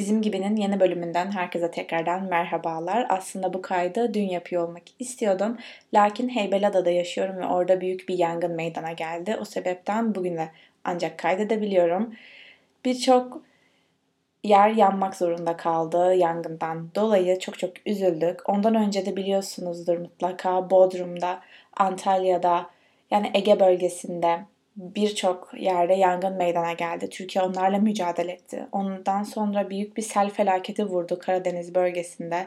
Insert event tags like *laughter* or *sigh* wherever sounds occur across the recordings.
Bizim Gibi'nin yeni bölümünden herkese tekrardan merhabalar. Aslında bu kaydı dün yapıyor olmak istiyordum. Lakin Heybeliada'da yaşıyorum ve orada büyük bir yangın meydana geldi. O sebepten bugüne ancak kaydedebiliyorum. Birçok yer yanmak zorunda kaldı yangından dolayı. Çok çok üzüldük. Ondan önce de biliyorsunuzdur mutlaka Bodrum'da, Antalya'da yani Ege bölgesinde birçok yerde yangın meydana geldi. Türkiye onlarla mücadele etti. Ondan sonra büyük bir sel felaketi vurdu Karadeniz bölgesinde.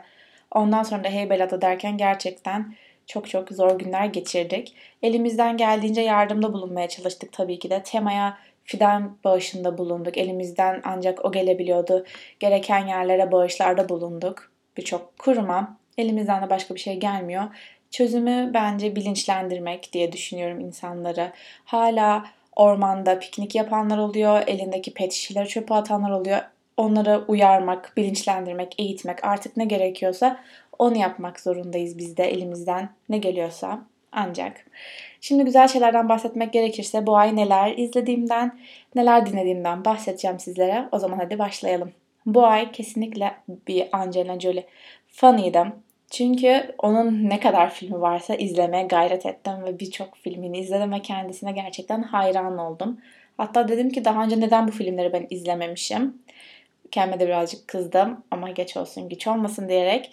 Ondan sonra da Heybeliada derken gerçekten çok çok zor günler geçirdik. Elimizden geldiğince yardımda bulunmaya çalıştık tabii ki de. Temaya fidan bağışında bulunduk. Elimizden ancak o gelebiliyordu. Gereken yerlere bağışlarda bulunduk. Birçok kuruma. Elimizden de başka bir şey gelmiyor. Çözümü bence bilinçlendirmek diye düşünüyorum insanları. Hala ormanda piknik yapanlar oluyor, elindeki pet şişeleri çöpe atanlar oluyor. Onları uyarmak, bilinçlendirmek, eğitmek artık ne gerekiyorsa onu yapmak zorundayız biz de elimizden ne geliyorsa ancak. Şimdi güzel şeylerden bahsetmek gerekirse bu ay neler izlediğimden, neler dinlediğimden bahsedeceğim sizlere. O zaman hadi başlayalım. Bu ay kesinlikle bir Angelina Jolie fanıydım. Çünkü onun ne kadar filmi varsa izlemeye gayret ettim ve birçok filmini izledim ve kendisine gerçekten hayran oldum. Hatta dedim ki daha önce neden bu filmleri ben izlememişim? Kendime de birazcık kızdım ama geç olsun güç olmasın diyerek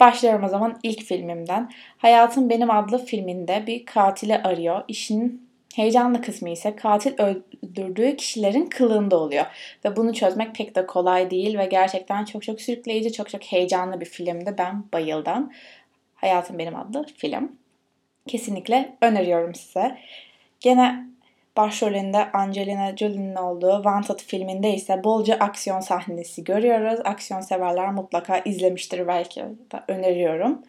başlıyorum o zaman ilk filmimden. Hayatım Benim adlı filminde bir katili arıyor. İşin Heyecanlı kısmı ise katil öldürdüğü kişilerin kılığında oluyor. Ve bunu çözmek pek de kolay değil ve gerçekten çok çok sürükleyici, çok çok heyecanlı bir filmdi. Ben bayıldım. Hayatım Benim adlı film. Kesinlikle öneriyorum size. Gene başrolünde Angelina Jolie'nin olduğu Wanted filminde ise bolca aksiyon sahnesi görüyoruz. Aksiyon severler mutlaka izlemiştir belki öneriyorum.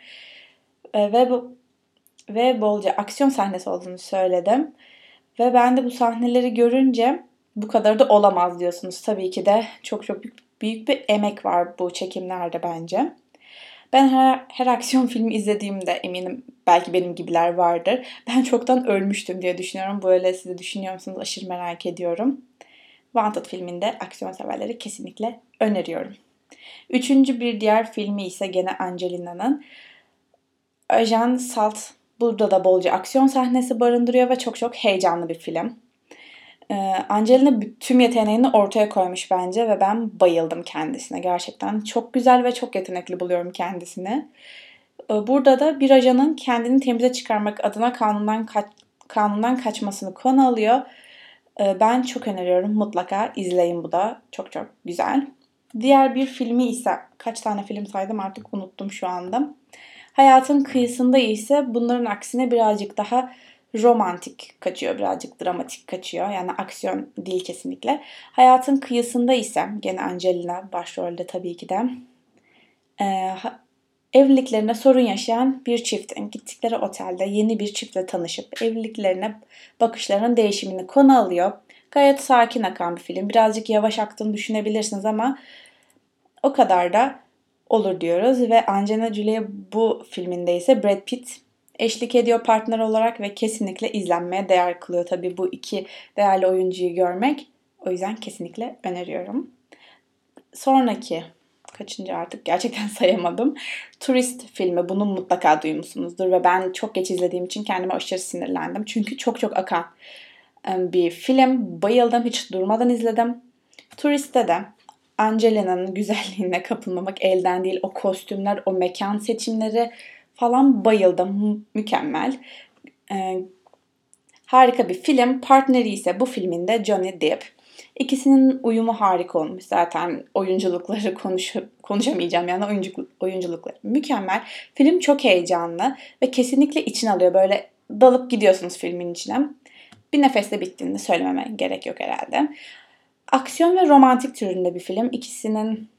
Ve bu ve bolca aksiyon sahnesi olduğunu söyledim. Ve ben de bu sahneleri görünce bu kadar da olamaz diyorsunuz. Tabii ki de çok çok büyük bir emek var bu çekimlerde bence. Ben her, her aksiyon filmi izlediğimde eminim belki benim gibiler vardır. Ben çoktan ölmüştüm diye düşünüyorum. Böyle siz de düşünüyor musunuz? Aşırı merak ediyorum. Wanted filminde aksiyon severleri kesinlikle öneriyorum. Üçüncü bir diğer filmi ise gene Angelina'nın. Ajan Salt Burada da bolca aksiyon sahnesi barındırıyor ve çok çok heyecanlı bir film. Ee, Angelina tüm yeteneğini ortaya koymuş bence ve ben bayıldım kendisine gerçekten. Çok güzel ve çok yetenekli buluyorum kendisini. Ee, burada da bir ajanın kendini temize çıkarmak adına kanundan kaç, kanundan kaçmasını konu alıyor. Ee, ben çok öneriyorum. Mutlaka izleyin bu da. Çok çok güzel. Diğer bir filmi ise kaç tane film saydım artık unuttum şu anda. Hayatın kıyısında ise bunların aksine birazcık daha romantik kaçıyor, birazcık dramatik kaçıyor. Yani aksiyon değil kesinlikle. Hayatın kıyısında ise gene Angelina başrolde tabii ki de e, evliliklerine sorun yaşayan bir çiftin gittikleri otelde yeni bir çiftle tanışıp evliliklerine bakışlarının değişimini konu alıyor. Gayet sakin akan bir film. Birazcık yavaş aktığını düşünebilirsiniz ama o kadar da olur diyoruz ve Angelina Jolie bu filminde ise Brad Pitt eşlik ediyor partner olarak ve kesinlikle izlenmeye değer kılıyor tabii bu iki değerli oyuncuyu görmek. O yüzden kesinlikle öneriyorum. Sonraki kaçıncı artık gerçekten *laughs* sayamadım. Turist filmi bunu mutlaka duymuşsunuzdur ve ben çok geç izlediğim için kendime aşırı sinirlendim. Çünkü çok çok akan bir film. Bayıldım hiç durmadan izledim. Turist'te de Angelina'nın güzelliğine kapılmamak elden değil. O kostümler, o mekan seçimleri falan bayıldım. Mükemmel. Ee, harika bir film. Partneri ise bu filminde Johnny Depp. İkisinin uyumu harika olmuş zaten. Oyunculukları konuş konuşamayacağım yani oyunculuk, oyunculukları mükemmel. Film çok heyecanlı ve kesinlikle için alıyor. Böyle dalıp gidiyorsunuz filmin içine. Bir nefeste bittiğini söylememe gerek yok herhalde. Aksiyon ve romantik türünde bir film. İkisinin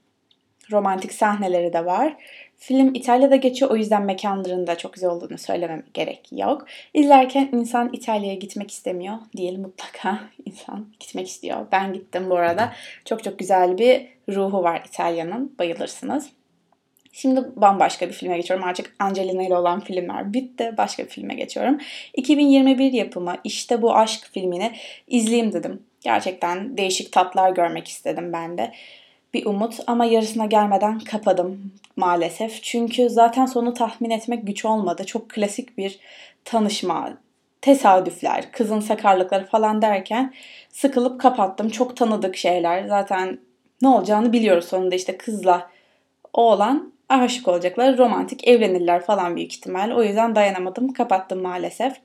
romantik sahneleri de var. Film İtalya'da geçiyor o yüzden mekanların da çok güzel olduğunu söylemem gerek yok. İzlerken insan İtalya'ya gitmek istemiyor değil mutlaka *laughs* insan gitmek istiyor. Ben gittim bu arada. Çok çok güzel bir ruhu var İtalya'nın. Bayılırsınız. Şimdi bambaşka bir filme geçiyorum. Artık Angelina ile olan filmler bitti. Başka bir filme geçiyorum. 2021 yapımı İşte Bu Aşk filmini izleyeyim dedim. Gerçekten değişik tatlar görmek istedim ben de. bir umut ama yarısına gelmeden kapadım maalesef. Çünkü zaten sonu tahmin etmek güç olmadı. Çok klasik bir tanışma, tesadüfler, kızın sakarlıkları falan derken sıkılıp kapattım. Çok tanıdık şeyler. Zaten ne olacağını biliyoruz sonunda işte kızla oğlan aşık olacaklar, romantik evlenirler falan büyük ihtimal. O yüzden dayanamadım, kapattım maalesef.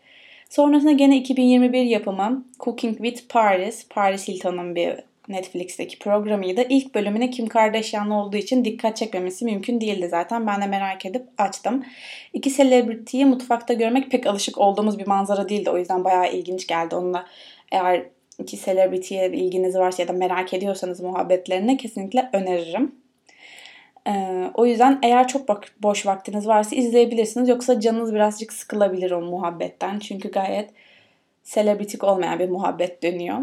Sonrasında gene 2021 yapımı Cooking with Paris, Paris Hilton'un bir Netflix'teki programıydı. İlk bölümüne Kim Kardashian olduğu için dikkat çekmemesi mümkün değildi zaten. Ben de merak edip açtım. İki celebrity'yi mutfakta görmek pek alışık olduğumuz bir manzara değildi. O yüzden bayağı ilginç geldi. Onunla eğer iki celebrity'ye ilginiz varsa ya da merak ediyorsanız muhabbetlerine kesinlikle öneririm. Ee, o yüzden eğer çok bak boş vaktiniz varsa izleyebilirsiniz. Yoksa canınız birazcık sıkılabilir o muhabbetten. Çünkü gayet selebritik olmayan bir muhabbet dönüyor.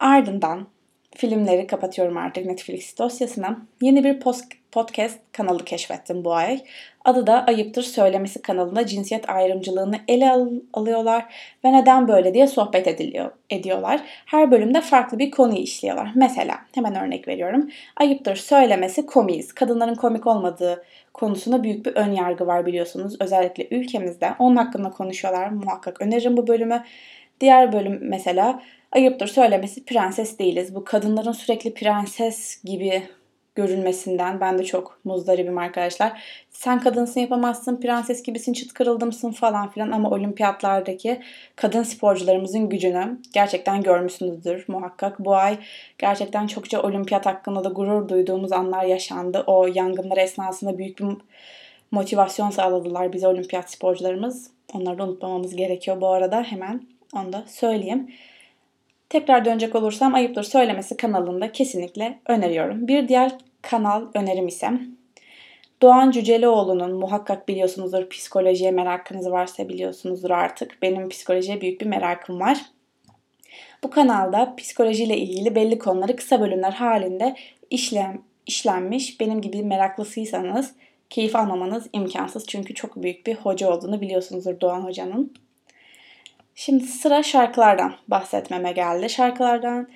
Ardından filmleri kapatıyorum artık Netflix dosyasına. Yeni bir post podcast kanalı keşfettim bu ay. Adı da Ayıptır Söylemesi kanalında cinsiyet ayrımcılığını ele al- alıyorlar ve neden böyle diye sohbet ediliyor, ediyorlar. Her bölümde farklı bir konuyu işliyorlar. Mesela hemen örnek veriyorum. Ayıptır Söylemesi komiyiz. Kadınların komik olmadığı konusunda büyük bir ön yargı var biliyorsunuz. Özellikle ülkemizde. Onun hakkında konuşuyorlar. Muhakkak öneririm bu bölümü. Diğer bölüm mesela ayıptır söylemesi prenses değiliz. Bu kadınların sürekli prenses gibi görülmesinden ben de çok muzdaribim arkadaşlar. Sen kadınsın yapamazsın, prenses gibisin, çıt kırıldımsın falan filan ama olimpiyatlardaki kadın sporcularımızın gücünü gerçekten görmüşsünüzdür muhakkak. Bu ay gerçekten çokça olimpiyat hakkında da gurur duyduğumuz anlar yaşandı. O yangınlar esnasında büyük bir motivasyon sağladılar bize olimpiyat sporcularımız. Onları da unutmamamız gerekiyor bu arada hemen onu da söyleyeyim. Tekrar dönecek olursam Ayıptır Söylemesi kanalında kesinlikle öneriyorum. Bir diğer kanal önerim ise Doğan Cüceloğlu'nun muhakkak biliyorsunuzdur psikolojiye merakınız varsa biliyorsunuzdur artık. Benim psikolojiye büyük bir merakım var. Bu kanalda psikolojiyle ilgili belli konuları kısa bölümler halinde işlem, işlenmiş. Benim gibi meraklısıysanız keyif almamanız imkansız. Çünkü çok büyük bir hoca olduğunu biliyorsunuzdur Doğan Hoca'nın. Şimdi sıra şarkılardan bahsetmeme geldi. Şarkılardan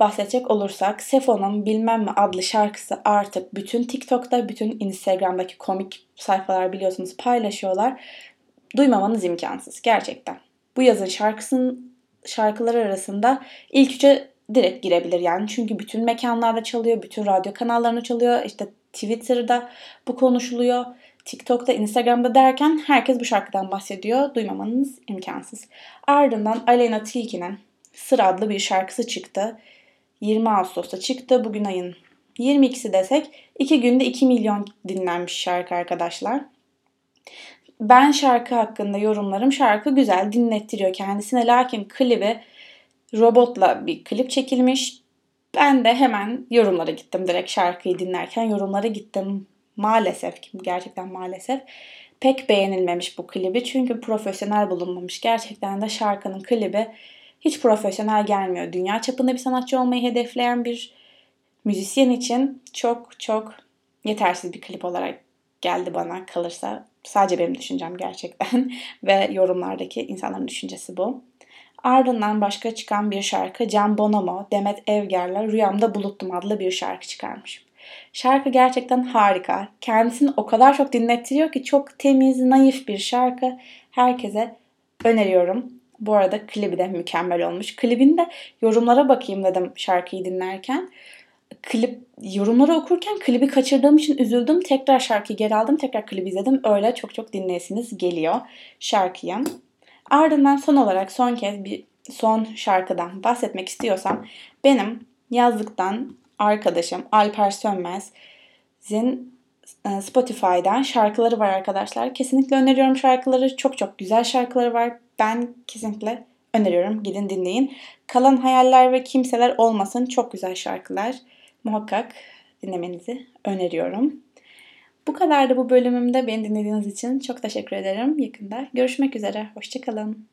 bahsedecek olursak Sefo'nun Bilmem mi adlı şarkısı artık bütün TikTok'ta, bütün Instagram'daki komik sayfalar biliyorsunuz paylaşıyorlar. Duymamanız imkansız gerçekten. Bu yazın şarkısının şarkıları arasında ilk üçe direkt girebilir yani. Çünkü bütün mekanlarda çalıyor, bütün radyo kanallarında çalıyor. İşte Twitter'da bu konuşuluyor. TikTok'ta, Instagram'da derken herkes bu şarkıdan bahsediyor. Duymamanız imkansız. Ardından Aleyna Tilki'nin Sır adlı bir şarkısı çıktı. 20 Ağustos'ta çıktı. Bugün ayın 22'si desek 2 günde 2 milyon dinlenmiş şarkı arkadaşlar. Ben şarkı hakkında yorumlarım şarkı güzel dinlettiriyor kendisine lakin klibi robotla bir klip çekilmiş. Ben de hemen yorumlara gittim direkt şarkıyı dinlerken yorumlara gittim maalesef gerçekten maalesef pek beğenilmemiş bu klibi. Çünkü profesyonel bulunmamış. Gerçekten de şarkının klibi hiç profesyonel gelmiyor. Dünya çapında bir sanatçı olmayı hedefleyen bir müzisyen için çok çok yetersiz bir klip olarak geldi bana kalırsa. Sadece benim düşüncem gerçekten *laughs* ve yorumlardaki insanların düşüncesi bu. Ardından başka çıkan bir şarkı Can Bonomo, Demet Evger'le Rüyamda Buluttum adlı bir şarkı çıkarmış. Şarkı gerçekten harika. Kendisini o kadar çok dinlettiriyor ki çok temiz, naif bir şarkı. Herkese öneriyorum. Bu arada klibi de mükemmel olmuş. Klibinde yorumlara bakayım dedim şarkıyı dinlerken. Klip yorumları okurken klibi kaçırdığım için üzüldüm. Tekrar şarkıyı geri aldım. Tekrar klibi izledim. Öyle çok çok dinleyesiniz geliyor şarkıya. Ardından son olarak son kez bir son şarkıdan bahsetmek istiyorsam benim yazlıktan arkadaşım Alper Sönmez'in e, Spotify'dan şarkıları var arkadaşlar. Kesinlikle öneriyorum şarkıları. Çok çok güzel şarkıları var. Ben kesinlikle öneriyorum. Gidin dinleyin. Kalan hayaller ve kimseler olmasın. Çok güzel şarkılar. Muhakkak dinlemenizi öneriyorum. Bu kadardı bu bölümümde. Beni dinlediğiniz için çok teşekkür ederim. Yakında görüşmek üzere. Hoşçakalın.